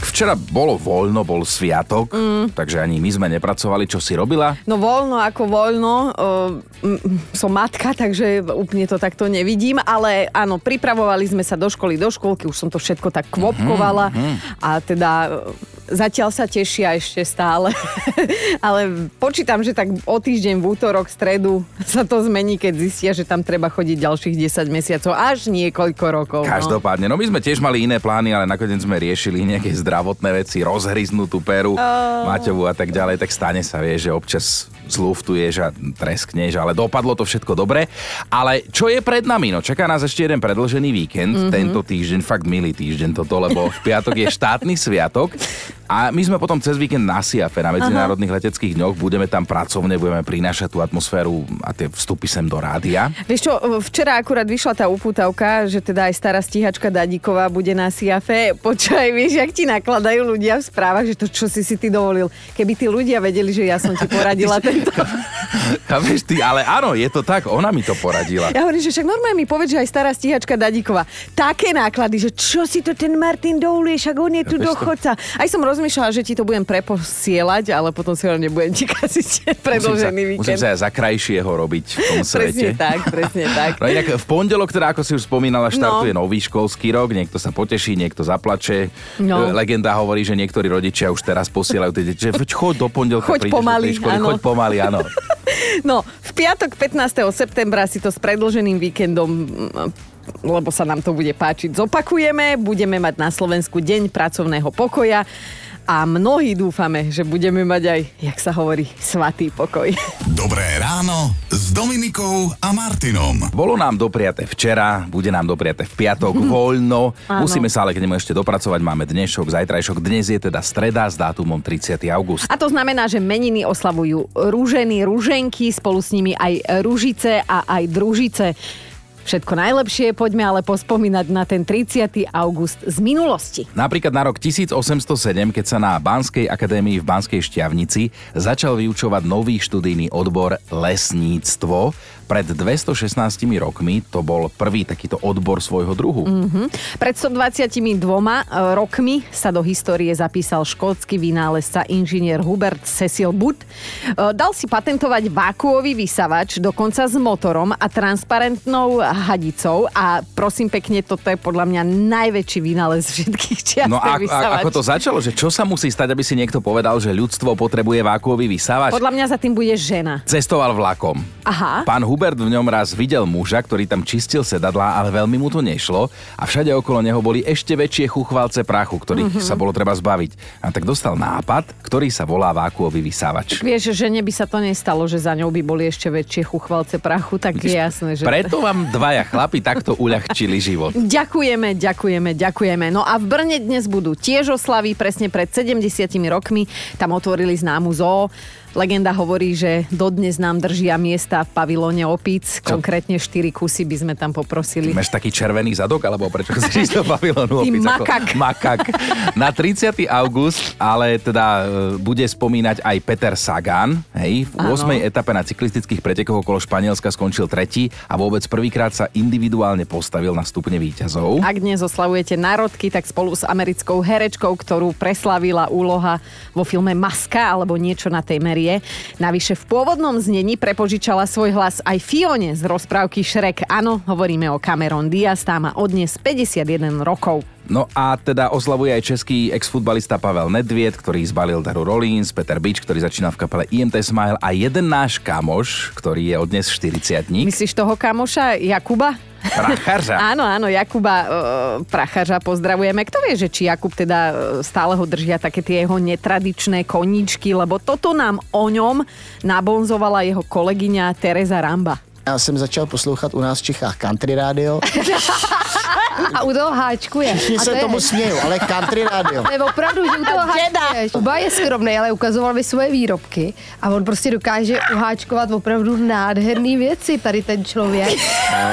Včera bolo voľno, bol sviatok, mm. takže ani my sme nepracovali. Čo si robila? No voľno ako voľno. Uh, som matka, takže úplne to takto nevidím, ale áno, pripravovali sme sa do školy, do školky, už som to všetko tak kvopkovala mm-hmm. a teda Zatiaľ sa tešia ešte stále. Ale počítam, že tak o týždeň v útorok, stredu sa to zmení, keď zistia, že tam treba chodiť ďalších 10 mesiacov, až niekoľko rokov. No. Každopádne. No my sme tiež mali iné plány, ale nakoniec sme riešili nejaké zdravotné veci, rozhryznutú peru, oh. Maťovú a tak ďalej. Tak stane sa, vie, že občas zluftuješ a treskneš, ale dopadlo to všetko dobre. Ale čo je pred nami? No čaká nás ešte jeden predlžený víkend, mm-hmm. tento týždeň, fakt milý týždeň toto, lebo v piatok je štátny sviatok. A my sme potom cez víkend na SIAFE, na Medzinárodných Aha. leteckých dňoch, budeme tam pracovne, budeme prinášať tú atmosféru a tie vstupy sem do rádia. Vieš čo, včera akurát vyšla tá upútavka, že teda aj stará stíhačka Dadíková bude na SIAFE. Počúvaj, vieš, jak ti nakladajú ľudia v správach, že to čo si si ty dovolil. Keby tí ľudia vedeli, že ja som ti poradila tento... Chápeš ty, ale áno, je to tak, ona mi to poradila. Ja hovorím, že však normálne mi povedz, že aj stará stíhačka Dadíková. Také náklady, že čo si to ten Martin dovoluje, však on je tu dochodca. Aj som roz rozmýšľala, že ti to budem preposielať, ale potom si ho nebudem ti kaziť predložený víkend. Musím sa aj za krajšieho robiť v tom svete. Presne tak, presne tak. No inak v pondelok, teda ako si už spomínala, štartuje no. nový školský rok, niekto sa poteší, niekto zaplače. No. E, legenda hovorí, že niektorí rodičia už teraz posielajú tie deti, že choď do pondelka, choď pomaly, školy, choď pomaly, áno. No, v piatok 15. septembra si to s predloženým víkendom lebo sa nám to bude páčiť. Zopakujeme, budeme mať na Slovensku deň pracovného pokoja a mnohí dúfame, že budeme mať aj, jak sa hovorí, svatý pokoj. Dobré ráno s Dominikou a Martinom. Bolo nám dopriate včera, bude nám dopriate v piatok, voľno. Áno. Musíme sa ale k nemu ešte dopracovať. Máme dnešok, zajtrajšok. Dnes je teda streda s dátumom 30. august. A to znamená, že meniny oslavujú rúženy, rúženky, spolu s nimi aj rúžice a aj družice. Všetko najlepšie, poďme ale pospomínať na ten 30. august z minulosti. Napríklad na rok 1807, keď sa na Banskej akadémii v Banskej Šťavnici začal vyučovať nový študijný odbor lesníctvo. Pred 216 rokmi to bol prvý takýto odbor svojho druhu. Mm-hmm. Pred 122 e, rokmi sa do histórie zapísal škótsky vynálezca inžinier Hubert Cecil Butt. E, dal si patentovať vákuový vysavač, dokonca s motorom a transparentnou hadicou a prosím pekne, toto je podľa mňa najväčší vynález všetkých čiast. No a, a, ako to začalo, že čo sa musí stať, aby si niekto povedal, že ľudstvo potrebuje vákuový vysavač? Podľa mňa za tým bude žena. Cestoval vlakom. Aha. Pán Hubert v ňom raz videl muža, ktorý tam čistil sedadlá, ale veľmi mu to nešlo a všade okolo neho boli ešte väčšie chuchvalce prachu, ktorých mm-hmm. sa bolo treba zbaviť. A tak dostal nápad, ktorý sa volá vákuový vysávač. Vieš, že by sa to nestalo, že za ňou by boli ešte väčšie chuchvalce prachu, tak je jasné, že... Preto vám dvaja chlapi takto uľahčili život. Ďakujeme, ďakujeme, ďakujeme. No a v Brne dnes budú tiež oslavy, presne pred 70 rokmi. Tam otvorili známu zoo. Legenda hovorí, že dodnes nám držia miesta v pavilóne opíc, Čo? konkrétne 4 kusy by sme tam poprosili. Máš taký červený zadok, alebo prečo chceš do pavilónu opíc? makak. Ako makak. Na 30. august ale teda e, bude spomínať aj Peter Sagan. Hej, v 8. Ano. etape na cyklistických pretekoch okolo Španielska skončil tretí a vôbec prvýkrát sa individuálne postavil na stupne výťazov. Ak dnes oslavujete národky, tak spolu s americkou herečkou, ktorú preslavila úloha vo filme Maska alebo niečo na tej meri série. Navyše v pôvodnom znení prepožičala svoj hlas aj Fione z rozprávky Šrek. Áno, hovoríme o Cameron Diaz, tá má odnes 51 rokov. No a teda oslavuje aj český ex-futbalista Pavel Nedviet, ktorý zbalil Daru Rollins, Peter Bič, ktorý začína v kapele IMT Smile a jeden náš kamoš, ktorý je odnes 40 Myslíš toho kamoša Jakuba? Pracharža. áno, áno, Jakuba uh, Pracharža pozdravujeme. Kto vie, že či Jakub teda uh, stále ho držia také tie jeho netradičné koníčky, lebo toto nám o ňom nabonzovala jeho kolegyňa Teresa Ramba. Já jsem začal poslouchat u nás v Čechách country radio. A u toho háčku je. Všichni se to tomu smějí, ale country radio. To je opravdu, že u toho háčku Uba je skromný, ale ukazoval mi svoje výrobky a on prostě dokáže uháčkovat opravdu nádherné věci, tady ten člověk.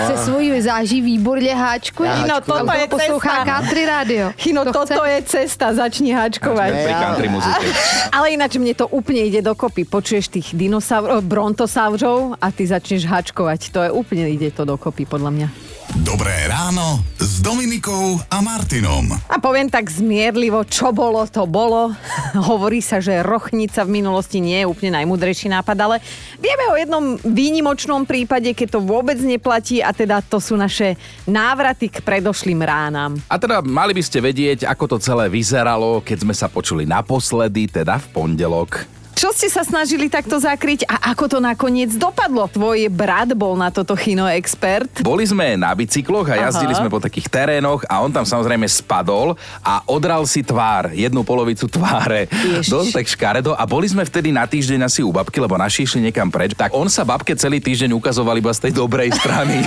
Se svojí vizáží výborně háčkuje. No, toto je poslouchá cesta. country radio. Chino, to toto chce? je cesta, začni háčkovať. Pri country muzike. Ale ináč mne to úplne ide dokopy. Počuješ tých dinosaurov, brontosaurov a ty začneš háčkovať. To je úplne ide to dokopy, podľa mňa. Dobré ráno s Dominikou a Martinom. A poviem tak zmierlivo, čo bolo, to bolo. Hovorí sa, že rochnica v minulosti nie je úplne najmudrejší nápad, ale vieme o jednom výnimočnom prípade, keď to vôbec neplatí a teda to sú naše návraty k predošlým ránam. A teda mali by ste vedieť, ako to celé vyzeralo, keď sme sa počuli naposledy, teda v pondelok. Čo ste sa snažili takto zakryť a ako to nakoniec dopadlo? Tvoj brat bol na toto chino expert. Boli sme na bicykloch a jazdili Aha. sme po takých terénoch a on tam samozrejme spadol a odral si tvár, jednu polovicu tváre. Ježiš. Dosť tak škaredo a boli sme vtedy na týždeň asi u babky, lebo naši išli niekam preč. Tak on sa babke celý týždeň ukazoval iba z tej dobrej strany.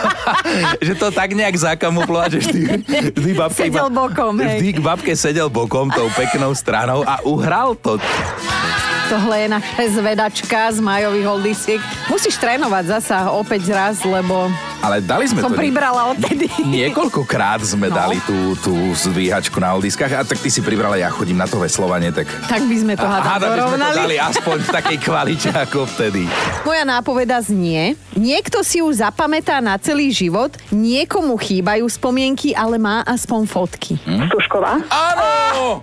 že to tak nejak zakamuflovať, že vždy, vždy babke Sedel bokom, hej. Vždy k babke sedel bokom tou peknou stranou a uhral to. Tohle je naša zvedačka z majových oldisiek. Musíš trénovať zasa opäť raz, lebo Ale dali sme som to... pribrala odtedy. Niekoľkokrát sme No. dali tú, tú zdvíhačku na oldiskách a tak ty si pribrala, ja chodím na to veslovanie, tak... Tak by sme to hádam hádam, by sme to dorovnali. dali aspoň v takej kvalite ako vtedy. Moja nápoveda znie, niekto si ju zapamätá na celý život, niekomu chýbajú spomienky, ale má aspoň fotky. Stužková. Áno!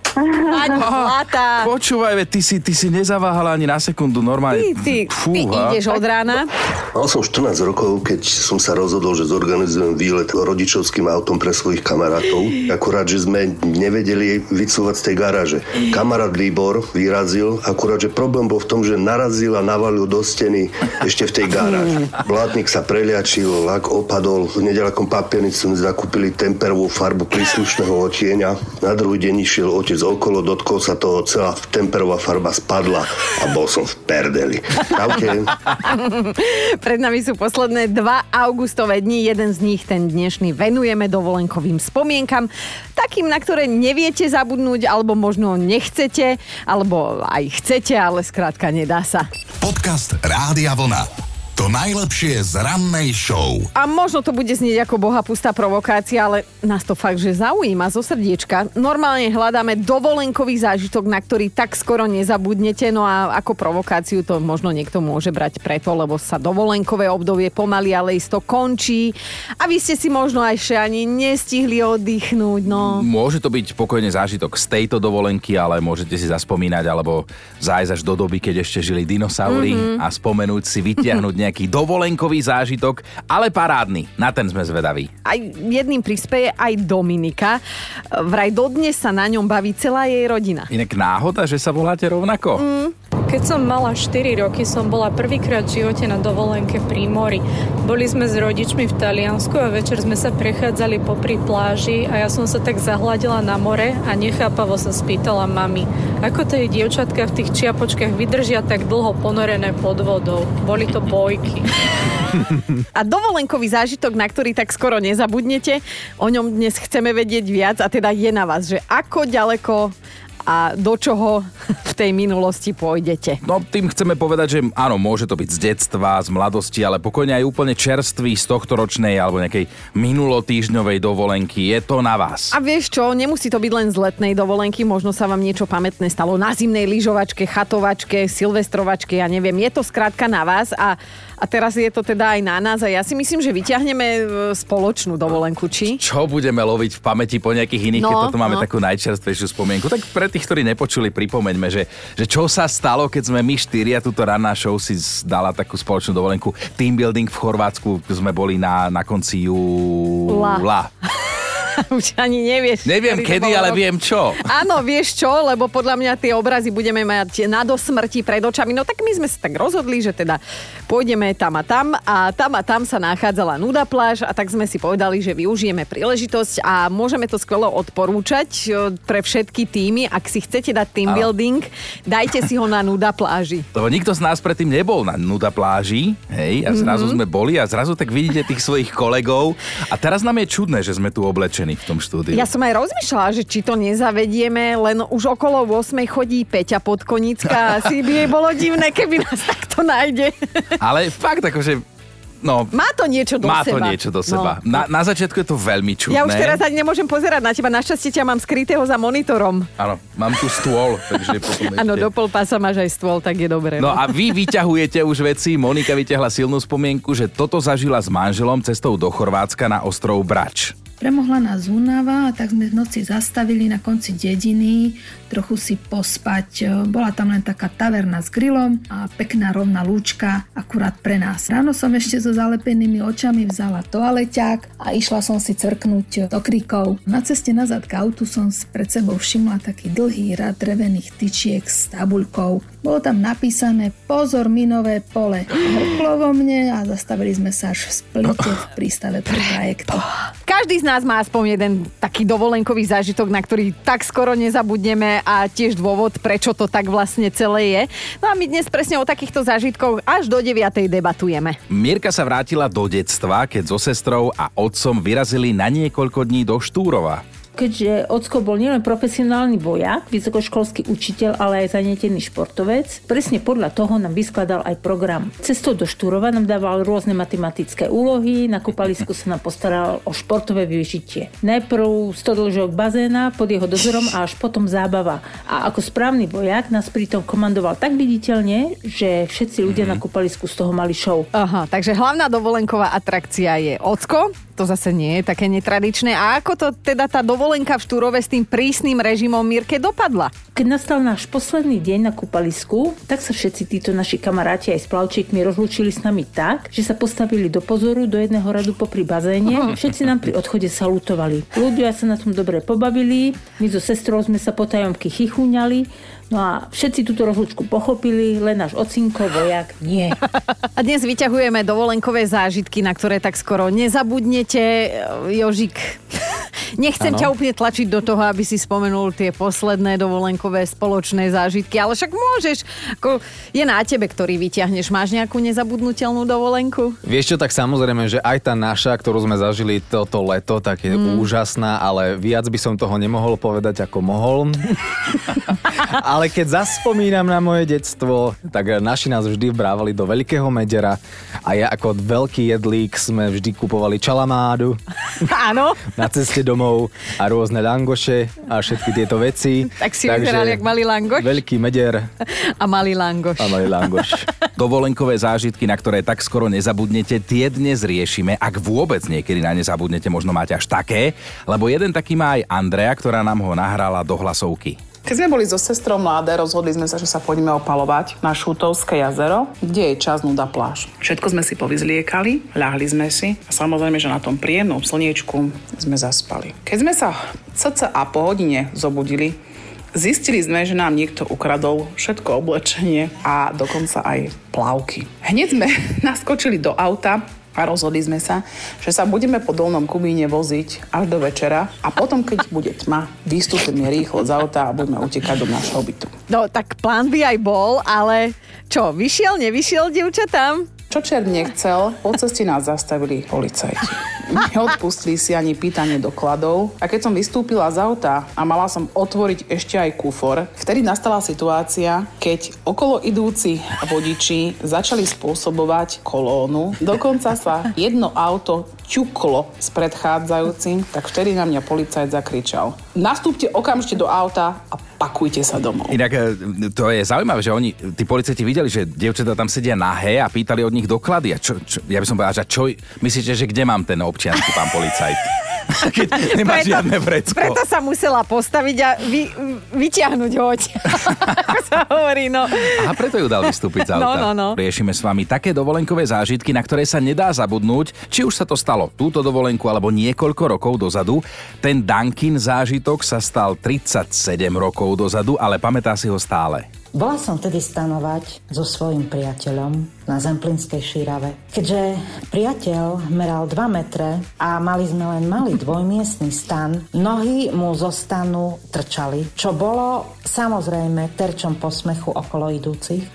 Ani zlatá. Počúvaj, veď ty si, ty si nezaváhala ani na sekundu, normálne. Ty, ty, ty Fúha. ideš od rána. Mal som 14 rokov, keď som sa rozhodol, že zorganizujem výlet rodičovským autom pre svojich kamarátov. Akurát, že sme nevedeli vycúvať z tej garáže. Kamarát Libor vyrazil, akurát, že problém bol v tom, že narazil a navalil do steny ešte v tej garáži. Blátnik sa preliačil, lak opadol, v nedalekom papiernicu sme zakúpili temperovú farbu príslušného otieňa. Na druhý deň išiel otec okolo, dotkol sa toho, celá temperová farba spadla a bol som v perdeli. Čaute. Pred nami sú posledné dva augustové dni. Jeden z nich, ten dnešný, venujeme dovolenkovým spomienkam. Takým, na ktoré neviete zabudnúť, alebo možno nechcete, alebo aj chcete, ale skrátka nedá sa. Podcast Rádia Vlna. To najlepšie z rannej show. A možno to bude znieť ako boha pustá provokácia, ale nás to fakt, že zaujíma zo srdiečka. Normálne hľadáme dovolenkový zážitok, na ktorý tak skoro nezabudnete, no a ako provokáciu to možno niekto môže brať preto, lebo sa dovolenkové obdobie pomaly, ale isto končí a vy ste si možno aj ešte ani nestihli oddychnúť, no. Môže to byť pokojne zážitok z tejto dovolenky, ale môžete si zaspomínať alebo zájsť až do doby, keď ešte žili dinosaury Mhm. mm-hmm. a spomenúť si, vytiahnuť nejaký dovolenkový zážitok, ale parádny. Na ten sme zvedaví. Aj jedným prispieje aj Dominika. Vraj dodnes sa na ňom baví celá jej rodina. Inak náhoda, že sa voláte rovnako? Mm. Keď som mala 4 roky, som bola prvýkrát v živote na dovolenke pri mori. Boli sme s rodičmi v Taliansku a večer sme sa prechádzali popri pláži a ja som sa tak zahľadila na more a nechápavo sa spýtala mami, ako to je dievčatka v tých čiapočkách vydržia tak dlho ponorené pod vodou. Boli to bojky. A dovolenkový zážitok, na ktorý tak skoro nezabudnete, o ňom dnes chceme vedieť viac a teda je na vás, že ako ďaleko a do čoho v tej minulosti pôjdete. No tým chceme povedať, že áno, môže to byť z detstva, z mladosti, ale pokojne aj úplne čerstvý z tohto ročnej alebo nejakej minulotýždňovej dovolenky. Je to na vás. A vieš čo, nemusí to byť len z letnej dovolenky, možno sa vám niečo pamätné stalo na zimnej lyžovačke, chatovačke, silvestrovačke, ja neviem, je to skrátka na vás a, a teraz je to teda aj na nás a ja si myslím, že vyťahneme e, spoločnú dovolenku, či? Čo budeme loviť v pamäti po nejakých iných, No, keď toto máme no. takú najčerstvejšiu spomienku? Tak pre tých, ktorí nepočuli, pripomeňme, že, že čo sa stalo, keď sme my štyria, túto ranná show si dala takú spoločnú dovolenku. Team building v Chorvátsku, sme boli na, na konci júla. Už ani nevieš. Neviem kedy, ale rok. viem čo. Áno, vieš čo, lebo podľa mňa tie obrazy budeme mať na dosmrti pred očami. No tak my sme sa tak rozhodli, že teda pôjdeme tam a tam a tam a tam sa nachádzala nuda pláž a tak sme si povedali, že využijeme príležitosť a môžeme to skvelo odporúčať e, pre všetky týmy. Ak si chcete dať team building, dajte si ho na nuda pláži. Lebo nikto z nás predtým nebol na nuda pláži, hej, a zrazu Mhm. sme boli a zrazu tak vidíte tých svojich kolegov. A teraz nám je čudné, že sme tu oblečení v tom štúdiu. Ja som aj rozmýšľala, že či to nezavedieme, len už okolo 8 chodí Peťa Podkonická. Asi by jej bolo divné, keby nás takto nájde. Ale fakt, akože No, Má to niečo do má to seba. niečo do No. seba. Na, na začiatku je to veľmi čudné. Ja už teraz ani nemôžem pozerať na teba. Našťastie ťa mám skrytého za monitorom. Áno, mám tu stôl, takže potom. Áno, do pol pása máš aj stôl, tak je dobré. No a vy vyťahujete už veci. Monika vyťahla silnú spomienku, že toto zažila s manželom cestou do Chorvátska na ostrov Brač. Premohla nás únava, a tak sme v noci zastavili na konci dediny, trochu si pospať. Bola tam len taká taverna s grillom a pekná rovná lúčka akurát pre nás. Ráno som ešte so zalepenými očami vzala toaleťák a išla som si crknúť do kríkov. Na ceste nazad k autu som pred sebou všimla taký dlhý rad drevených tyčiek s tabuľkou. Bolo tam napísané pozor minové pole. Hoplo vo mne a zastavili sme sa až v splite v prístave pre trajektu. Každý z nás má aspoň jeden taký dovolenkový zážitok, na ktorý tak skoro nezabudneme a tiež dôvod, prečo to tak vlastne celé je. No a my dnes presne o takýchto zážitkoch až do 9. debatujeme. Mirka sa vrátila do detstva, keď so sestrou a otcom vyrazili na niekoľko dní do Štúrova. Keďže Ocko bol nielen profesionálny vojak, vysokoškolský učiteľ, ale aj zanietený športovec, presne podľa toho nám vyskladal aj program. Cestou do Štúrova nám dával rôzne matematické úlohy, na kúpalisku sa nám postaral o športové využitie. Najprv 100 dĺžok bazéna pod jeho dozorom a až potom zábava. A ako správny vojak nás pritom komandoval tak viditeľne, že všetci ľudia na kúpalisku z toho mali show. Aha, takže hlavná dovolenková atrakcia je Ocko, to zase nie je také netradičné. A ako to teda tá dovolenka v Štúrove s tým prísnym režimom Mirke dopadla? Keď nastal náš posledný deň na kúpalisku, tak sa všetci títo naši kamaráti aj s plavčíkmi rozlúčili s nami tak, že sa postavili do pozoru do jedného radu popri bazéne. Všetci nám pri odchode salutovali. Ľudia sa na tom dobre pobavili, my so sestrou sme sa potajomky chichúňali, no a všetci túto rozlúčku pochopili, len náš ocinko, vojak, nie. A dnes vyťahujeme dovolenkové zážitky, na ktoré tak skoro nezabudnete. Jožik, nechcem Áno. ťa úplne tlačiť do toho, aby si spomenul tie posledné dovolenkové spoločné zážitky, ale však môžeš. Ako je na tebe, ktorý vyťahneš. Máš nejakú nezabudnutelnú dovolenku? Vieš čo, tak samozrejme, že aj tá naša, ktorú sme zažili toto leto, tak je mm. úžasná, ale viac by som toho nemohol povedať, ako mohol. ale keď zaspomínam na moje detstvo, tak naši nás vždy vrávali do Veľkého Medera a ja ako veľký jedlík sme vždy kupovali čalamádu Áno, na ceste domov a rôzne langoše a všetky tieto veci. tak si vyzeral jak malý langoš Veľký Meder a malý langoš. a malý langoš. Dovolenkové zážitky, na ktoré tak skoro nezabudnete, tie dnes riešime. Ak vôbec niekedy na ne zabudnete, možno máte až také, lebo jeden taký má aj Andrea, ktorá nám ho nahrala do hlasovky. Keď sme boli so sestrou mladé, rozhodli sme sa, že sa poďme opalovať na Šútovské jazero, kde je čas nuda pláž. Všetko sme si povyzliekali, ľahli sme si a samozrejme, že na tom príjemnom slniečku sme zaspali. Keď sme sa cca po hodine zobudili, Zistili sme, že nám niekto ukradol všetko oblečenie a dokonca aj plavky. Hneď sme naskočili do auta a rozhodli sme sa, že sa budeme po Dolnom Kubíne voziť až do večera a potom, keď bude tma, vystúpime rýchlo z auta a budeme utekať do našho bytu. No tak plán by aj bol, ale čo, vyšiel, nevyšiel dievčatám? Čo čert nechcel, po ceste nás zastavili policajti. Neodpustili si ani pýtanie dokladov a keď som vystúpila z auta a mala som otvoriť ešte aj kufor, vtedy nastala situácia, keď okolo idúci vodiči začali spôsobovať kolónu. Dokonca sa jedno auto ťuklo s predchádzajúcim, tak vtedy na mňa policajt zakričal. Nastúpte okamžite do auta a pakujte sa domov. Inak e, to je zaujímavé, že oni, tí policajti videli, že dievčatá tam sedia nahé a pýtali od nich doklady. A čo, čo, ja by som povedal, že čo, myslíte, že kde mám ten občiansky pán policajt? Keď nemá žiadne vrecko. preto sa musela postaviť a vy, vyťahnuť hoď. Ako sa hovorí, no. A preto ju dal vystúpiť z No, auta. no, no. Riešime s vami také dovolenkové zážitky, na ktoré sa nedá zabudnúť, či už sa to stalo túto dovolenku alebo niekoľko rokov dozadu. Ten Dunkin zážitok sa stal 37 rokov dozadu, ale pamätá si ho stále. Bola som vtedy stanovať so svojím priateľom na Zemplínskej šírave. Keďže priateľ meral 2 metre a mali sme len malý dvojmiestný stan, nohy mu zo stanu trčali, čo bolo samozrejme terčom posmechu okolo idúcich.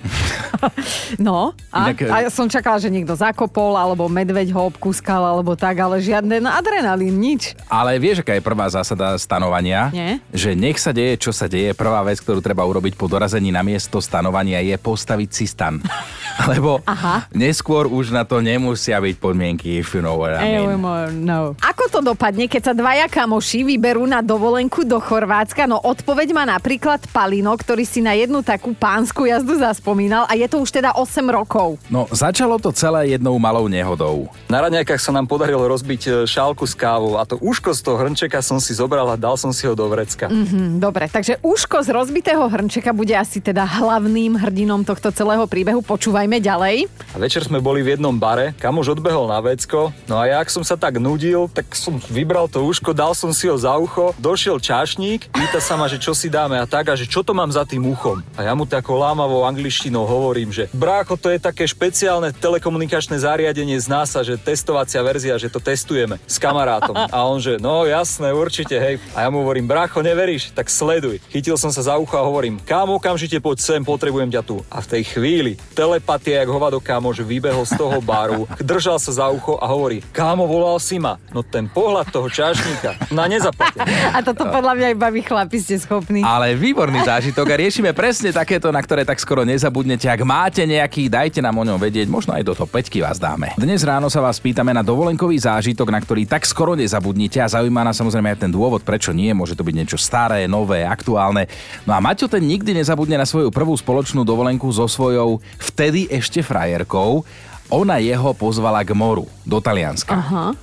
No, a, Inak, e- a ja som čakala, že niekto zakopol, alebo medveď ho obkúskal, alebo tak, ale žiadne adrenalín, nič. Ale vieš, aká je prvá zásada stanovania? Nie. Že nech sa deje, čo sa deje. Prvá vec, ktorú treba urobiť po dorazení na namiesto stanovania je postaviť si stan. Lebo Aha. neskôr už na to nemusia byť podmienky, if you know what I mean. no. Ako to dopadne, keď sa dvaja kamoši vyberú na dovolenku do Chorvátska? No odpoveď má napríklad Palino, ktorý si na jednu takú pánsku jazdu zaspomínal a je to už teda 8 rokov. No, začalo to celé jednou malou nehodou. Na raňajkách sa nám podarilo rozbiť e, šálku s kávou a to úško z toho hrnčeka som si zobral a dal som si ho do vrecka. Mhm, dobre, takže úško z rozbitého hrnčeka bude asi teda hlavným hrdinom tohto celého príbehu. Počúvajme ďalej. A večer sme boli v jednom bare, kam už odbehol na vecko, no a ja, ak som sa tak nudil, tak som vybral to úško, dal som si ho za ucho, došiel čašník, pýta sa ma, že čo si dáme a tak a že čo to mám za tým uchom. A ja mu takou lámavou angličtinou hovorím, že brácho, to je také špeciálne telekomunikačné zariadenie z NASA, že testovacia verzia, že to testujeme s kamarátom. A on že, no jasné, určite, hej. A ja mu hovorím, brácho, neveríš? Tak sleduj. Chytil som sa za ucho a hovorím, kámo, okamžite poď sem, potrebujem ťa tu. A v tej chvíli telepatia, jak hovado kámoš, vybehol z toho baru, držal sa za ucho a hovorí, kámo, volal si ma. No ten pohľad toho čašníka na nezaplatenie. A toto podľa mňa iba vy chlapi ste schopní. Ale výborný zážitok a riešime presne takéto, na ktoré tak skoro nezabudnete. Ak máte nejaký, dajte nám o ňom vedieť, možno aj do to peťky vás dáme. Dnes ráno sa vás pýtame na dovolenkový zážitok, na ktorý tak skoro nezabudnite a zaujíma nás samozrejme aj ten dôvod, prečo nie. Môže to byť niečo staré, nové, aktuálne. No a Maťo ten nikdy nezabudne na svoju prvú spoločnú dovolenku so svojou vtedy ešte frajerkou. Ona jeho pozvala k moru, do Talianska. Aha.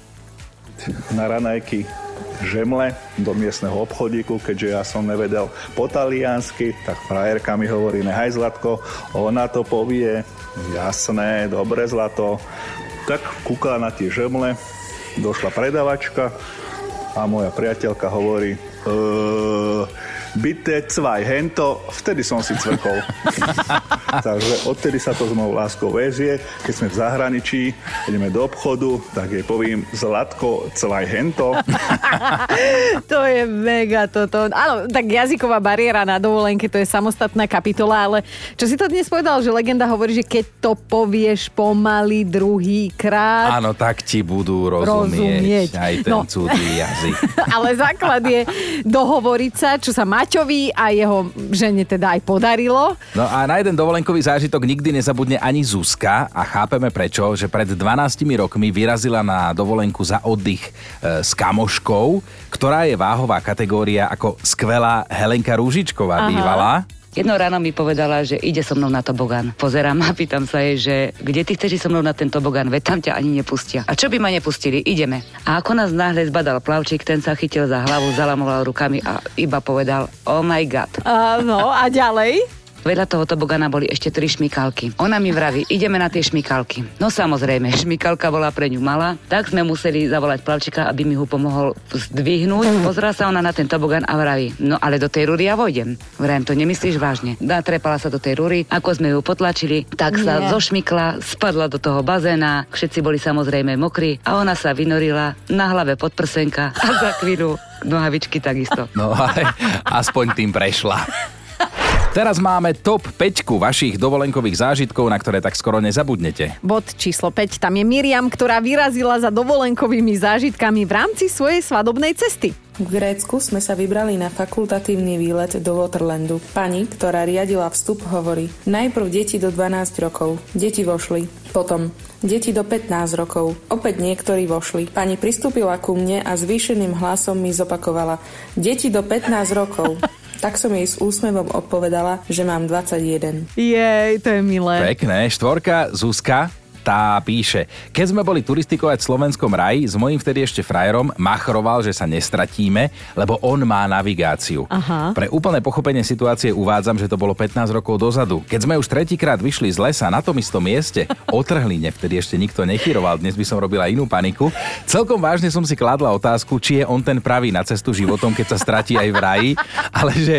na ranajky žemle do miestneho obchodíku, keďže ja som nevedel po taliansky, tak frajerka mi hovorí, nehaj Zlatko, ona to povie, jasné, dobre Zlato. Tak kúkala na tie žemle, došla predavačka a moja priateľka hovorí, eee, bitte zwei hento, vtedy som si cvrkol. Takže odtedy sa to s mojou láskou väzie. Keď sme v zahraničí, ideme do obchodu, tak jej poviem Zlatko, zwei hento. to je mega toto. Áno, tak jazyková bariéra na dovolenke, to je samostatná kapitola, ale čo si to dnes povedal, že legenda hovorí, že keď to povieš pomaly druhý krát. Áno, tak ti budú rozumieť, Rozumieť. aj ten No. cudzí jazyk. Ale základ je dohovoriť sa, čo sa Maťovi a jeho žene teda aj podarilo. No a na jeden dovolenkový zážitok nikdy nezabudne ani Zuzka a chápeme prečo, že pred 12 rokmi vyrazila na dovolenku za oddych e, s kamoškou, ktorá je váhová kategória ako skvelá Helenka Rúžičková Aha. bývala. Jedno ráno mi povedala, že ide so mnou na tobogán. Pozerám a pýtam sa jej, že kde ty chceš ísť so mnou na ten tobogán, veď tam ťa ani nepustia. A čo by ma nepustili? Ideme. A ako nás náhle zbadal plavčík, ten sa chytil za hlavu, zalamoval rukami a iba povedal, oh my god. Áno, a ďalej? Vedľa toho tobogana boli ešte tri šmikalky. Ona mi vraví, ideme na tie šmikalky. No samozrejme, šmikalka bola pre ňu malá, tak sme museli zavolať plavčika, aby mi ho pomohol zdvihnúť. Pozrela sa ona na ten tobogan a vraví, no ale do tej rúry ja vojdem. Vrajem, to nemyslíš vážne. Natrepala sa do tej rúry, ako sme ju potlačili, tak sa Nie. zošmikla, spadla do toho bazéna, všetci boli samozrejme mokrí a ona sa vynorila na hlave podprsenka a za chvíľu nohavičky takisto. No ale aspoň tým prešla. Teraz máme top 5 vašich dovolenkových zážitkov, na ktoré tak skoro nezabudnete. Bod číslo 5. Tam je Miriam, ktorá vyrazila za dovolenkovými zážitkami v rámci svojej svadobnej cesty. V Grécku sme sa vybrali na fakultatívny výlet do Waterlandu. Pani, ktorá riadila vstup, hovorí Najprv deti do 12 rokov. Deti vošli. Potom deti do 15 rokov. Opäť niektorí vošli. Pani pristúpila ku mne a zvýšeným hlasom mi zopakovala Deti do 15 rokov. Tak som jej s úsmevom odpovedala, že mám 21. Jej, to je milé. Pekné. Štvorka, Zuzka, tá píše, keď sme boli turistikovať v slovenskom raji, s mojím vtedy ešte frajerom machroval, že sa nestratíme, lebo on má navigáciu. Aha. Pre úplné pochopenie situácie uvádzam, že to bolo 15 rokov dozadu. Keď sme už tretíkrát vyšli z lesa na tom istom mieste, o trhlíne, vtedy ešte nikto nechyroval, dnes by som robila inú paniku, celkom vážne som si kladla otázku, či je on ten pravý na cestu životom, keď sa stratí aj v raji, ale že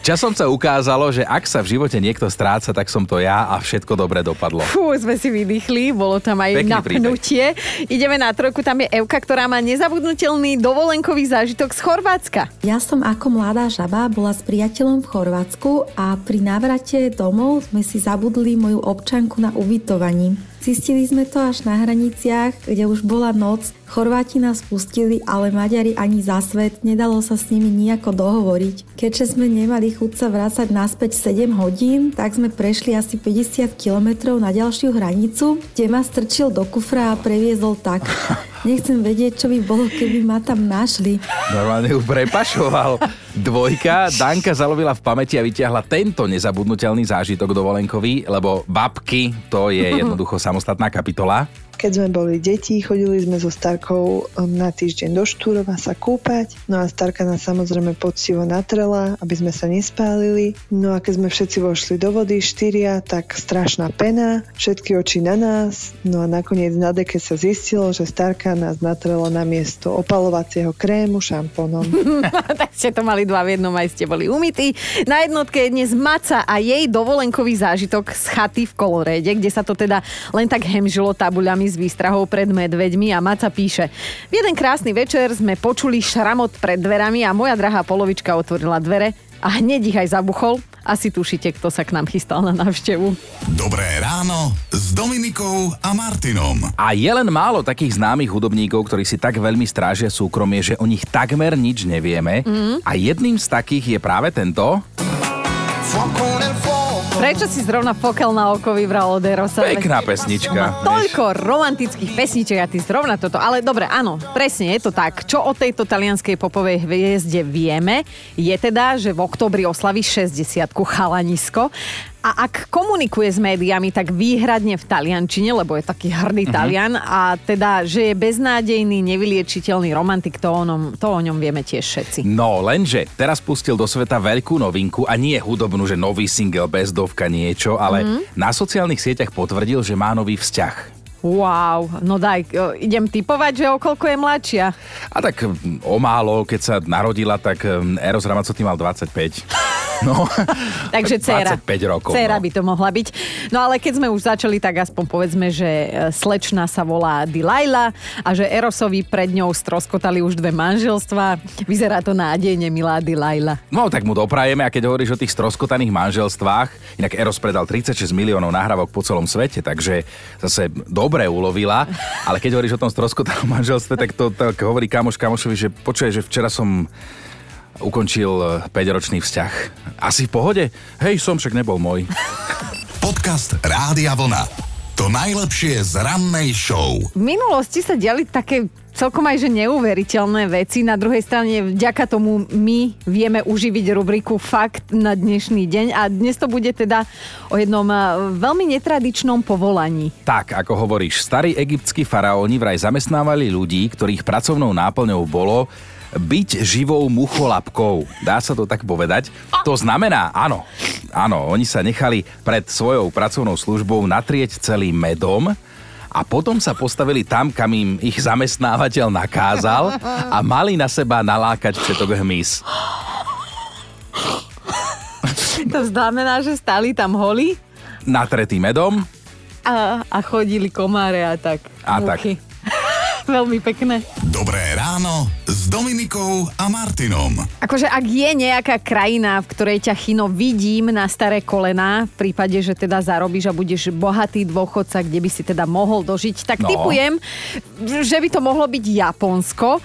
časom sa ukázalo, že ak sa v živote niekto stráca, tak som to ja a všetko dobre dopadlo. Fú, sme si vydýchli, bolo tam aj Pekný napnutie. Ideme na trojku, tam je Evka, ktorá má nezabudnutelný dovolenkový zážitok z Chorvátska. Ja som ako mladá žaba bola s priateľom v Chorvátsku a pri návrate domov sme si zabudli moju občanku na ubytovaní. Zistili sme to až na hraniciach, kde už bola noc. Chorváti nás pustili, ale Maďari ani za svet. Nedalo sa s nimi nejako dohovoriť. Keďže sme nemali chuť sa vrácať naspäť 7 hodín, tak sme prešli asi 50 kilometrov na ďalšiu hranicu, kde ma strčil do kufra a previezol tak. Nechcem vedieť, čo by bolo, keby ma tam našli. Normálne ju prepašoval. Dvojka, Danka zalovila v pamäti a vyťahla tento nezabudnutelný zážitok dovolenkový, lebo babky, to je jednoducho samostatná kapitola. Keď sme boli deti, chodili sme so Starkou um, na týždeň do Štúrova sa kúpať. No a Starka nás samozrejme poctivo natrela, aby sme sa nespálili. No a keď sme všetci vošli do vody, štyria, tak strašná pena, všetky oči na nás. No a nakoniec na deke sa zistilo, že Starka nás natrela na miesto opalovacieho krému šampónom. tak ste to mali dva v jednom, aj ste boli umytí. Na jednotke je dnes Maca a jej dovolenkový zážitok z chaty v Koloréde, kde sa to teda len tak hemžilo tabuľami s výstrahou pred medveďmi a Maca píše. V jeden krásny večer sme počuli šramot pred dverami a moja drahá polovička otvorila dvere a hneď ich aj zabuchol. Asi tušíte, kto sa k nám chystal na návštevu. Dobré ráno s Dominikou a Martinom. A je len málo takých známych hudobníkov, ktorí si tak veľmi strážia súkromie, že o nich takmer nič nevieme. Mhm. A jedným z takých je práve tento. Prečo si zrovna pokel na oko vybral od Erosa? Pekná pesnička. Toľko romantických pesničiek a ty zrovna toto. Ale dobre, áno, presne je to tak. Čo o tejto talianskej popovej hviezde vieme, je teda, že v oktobri oslaví 60 chalanisko. A ak komunikuje s médiami, tak výhradne v taliančine, lebo je taký hrdý Mhm. talian a teda, že je beznádejný, nevyliečiteľný romantik, to o, ňom, to o ňom vieme tiež všetci. No, lenže teraz pustil do sveta veľkú novinku a nie hudobnú, že nový single, bezdovka, niečo, ale Mhm. na sociálnych sieťach potvrdil, že má nový vzťah. Wow, no daj, o, idem typovať, že o koľko je mladšia. A tak mm, o málo, keď sa narodila, tak mm, Eros Ramazzotti mal 25. No, Takže dcera. 25 rokov. Dcera no. by to mohla byť. No ale keď sme už začali, tak aspoň povedzme, že e, slečna sa volá Delilah a že Erosovi pred ňou stroskotali už dve manželstva. Vyzerá to nádejne, milá Delilah. No, tak mu doprajeme a keď hovoríš o tých stroskotaných manželstvách, inak Eros predal 36 miliónov nahrávok po celom svete, takže zase dobre ulovila, ale keď hovoríš o tom stroskotanom manželstve, tak to tak hovorí kamoš kamošovi, že počuje, že včera som ukončil 5-ročný vzťah. Asi v pohode? Hej, som však nebol môj. Podcast Rádia Vlna. To najlepšie z rannej show. V minulosti sa diali také celkom aj že neuveriteľné veci. Na druhej strane vďaka tomu my vieme uživiť rubriku Fakt na dnešný deň a dnes to bude teda o jednom eh, veľmi netradičnom povolaní. Tak, ako hovoríš, starí egyptskí faraóni vraj zamestnávali ľudí, ktorých pracovnou náplňou bolo byť živou mucholapkou. Dá sa to tak povedať? To znamená, áno, áno, oni sa nechali pred svojou pracovnou službou natrieť celým medom a potom sa postavili tam, kam im ich zamestnávateľ nakázal a mali na seba nalákať všetok hmyz. To znamená, že stali tam holi Natretý medom a, a chodili komáre a tak. A tak. Veľmi pekné. Dobré ráno s Dominikou a Martinom. Akože ak je nejaká krajina, v ktorej ťa chino vidím na staré kolená, v prípade, že teda zarobíš a budeš bohatý dôchodca, kde by si teda mohol dožiť, tak No. typujem, že by to mohlo byť Japonsko.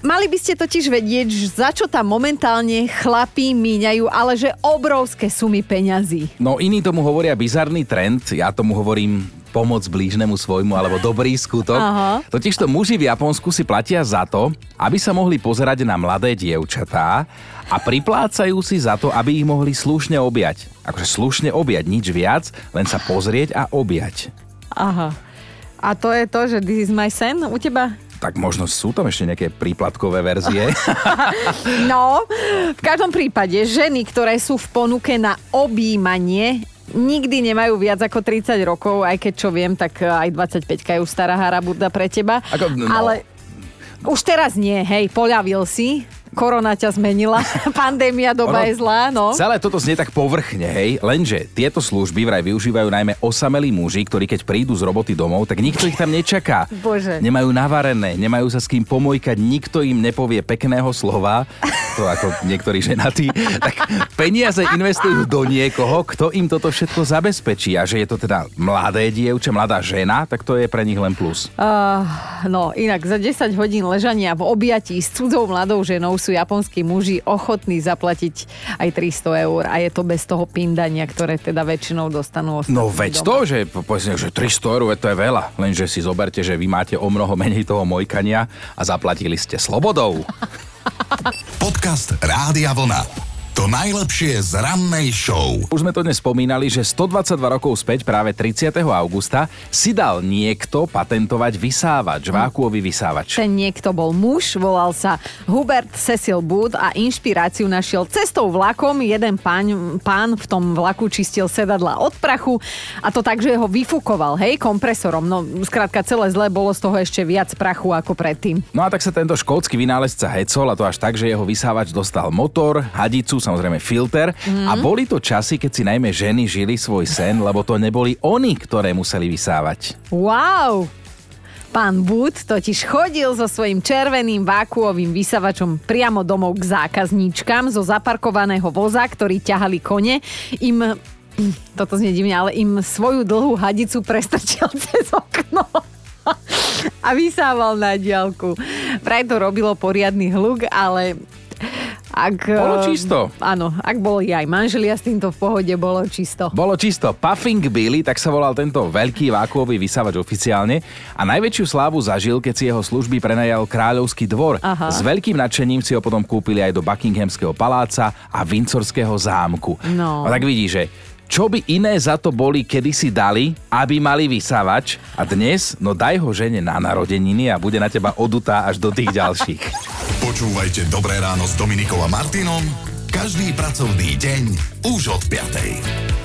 Mali by ste totiž vedieť, že za čo tam momentálne chlapí míňajú, ale že obrovské sumy peňazí. No iní tomu hovoria bizarný trend, ja tomu hovorím pomoc blížnemu svojmu alebo dobrý skutok. Aha. Totižto muži v Japonsku si platia za to, aby sa mohli pozerať na mladé dievčatá a priplácajú si za to, aby ich mohli slušne objať. Akože slušne objať, nič viac, len sa pozrieť a objať. Aha. A to je to, že this is my sen u teba? Tak možno sú tam ešte nejaké príplatkové verzie. No, v každom prípade ženy, ktoré sú v ponuke na objímanie, nikdy nemajú viac ako 30 rokov, aj keď čo viem, tak aj 25 je už stará harabuda pre teba. Ako, no. Ale už teraz nie, hej, poľavil si, korona ťa zmenila, pandémia, doba Ono- je zlá, no. Celé toto znie tak povrchne, hej, lenže tieto služby vraj využívajú najmä osamelí muži, ktorí keď prídu z roboty domov, tak nikto ich tam nečaká. Bože. Nemajú navarené, nemajú sa s kým pomojkať, nikto im nepovie pekného slova takto ako niektorí ženatí, tak peniaze investujú do niekoho, kto im toto všetko zabezpečí. A že je to teda mladé dievče, mladá žena, tak to je pre nich len plus. Uh, no, inak za 10 hodín ležania v objatí s cudzou mladou ženou sú japonskí muži ochotní zaplatiť aj 300 eur a je to bez toho pindania, ktoré teda väčšinou dostanú No veď doma. to, že povedzme, že 300 eur, to je veľa, lenže si zoberte, že vy máte o mnoho menej toho mojkania a zaplatili ste slobodou. Podcast Rádia Vlna. To najlepšie z rannej show. Už sme to dnes spomínali, že 122 rokov späť, práve 30. augusta, si dal niekto patentovať vysávač, vákuový vysávač. Ten niekto bol muž, volal sa Hubert Cecil Booth a inšpiráciu našiel cestou vlakom. Jeden pán, pán v tom vlaku čistil sedadla od prachu a to tak, že ho vyfúkoval, hej, kompresorom. No, skrátka celé zle bolo z toho ešte viac prachu ako predtým. No a tak sa tento škótsky vynálezca hecol a to až tak, že jeho vysávač dostal motor, hadicu, samozrejme filter. Mm. A boli to časy, keď si najmä ženy žili svoj sen, lebo to neboli oni, ktoré museli vysávať. Wow! Pán Wood totiž chodil so svojím červeným vákuovým vysavačom priamo domov k zákazníčkam zo zaparkovaného voza, ktorý ťahali kone. Im, toto znie divne, ale im svoju dlhú hadicu prestrčil cez okno a vysával na diálku. Vraj to robilo poriadny hluk, ale ak, bolo eh, čisto. Áno, ak boli aj manželia s týmto v pohode, bolo čisto. Bolo čisto. Puffing Billy, tak sa volal tento veľký vákuový vysávač oficiálne a najväčšiu slávu zažil, keď si jeho služby prenajal kráľovský dvor. Aha. S veľkým nadšením si ho potom kúpili aj do Buckinghamského paláca a Windsorského zámku. No. A tak vidíš, že čo by iné za to boli kedysi dali, aby mali vysávač a dnes, no daj ho žene na narodeniny a bude na teba odutá až do tých ďalších. Počúvajte Dobré ráno s Dominikom a Martinom každý pracovný deň už od 5.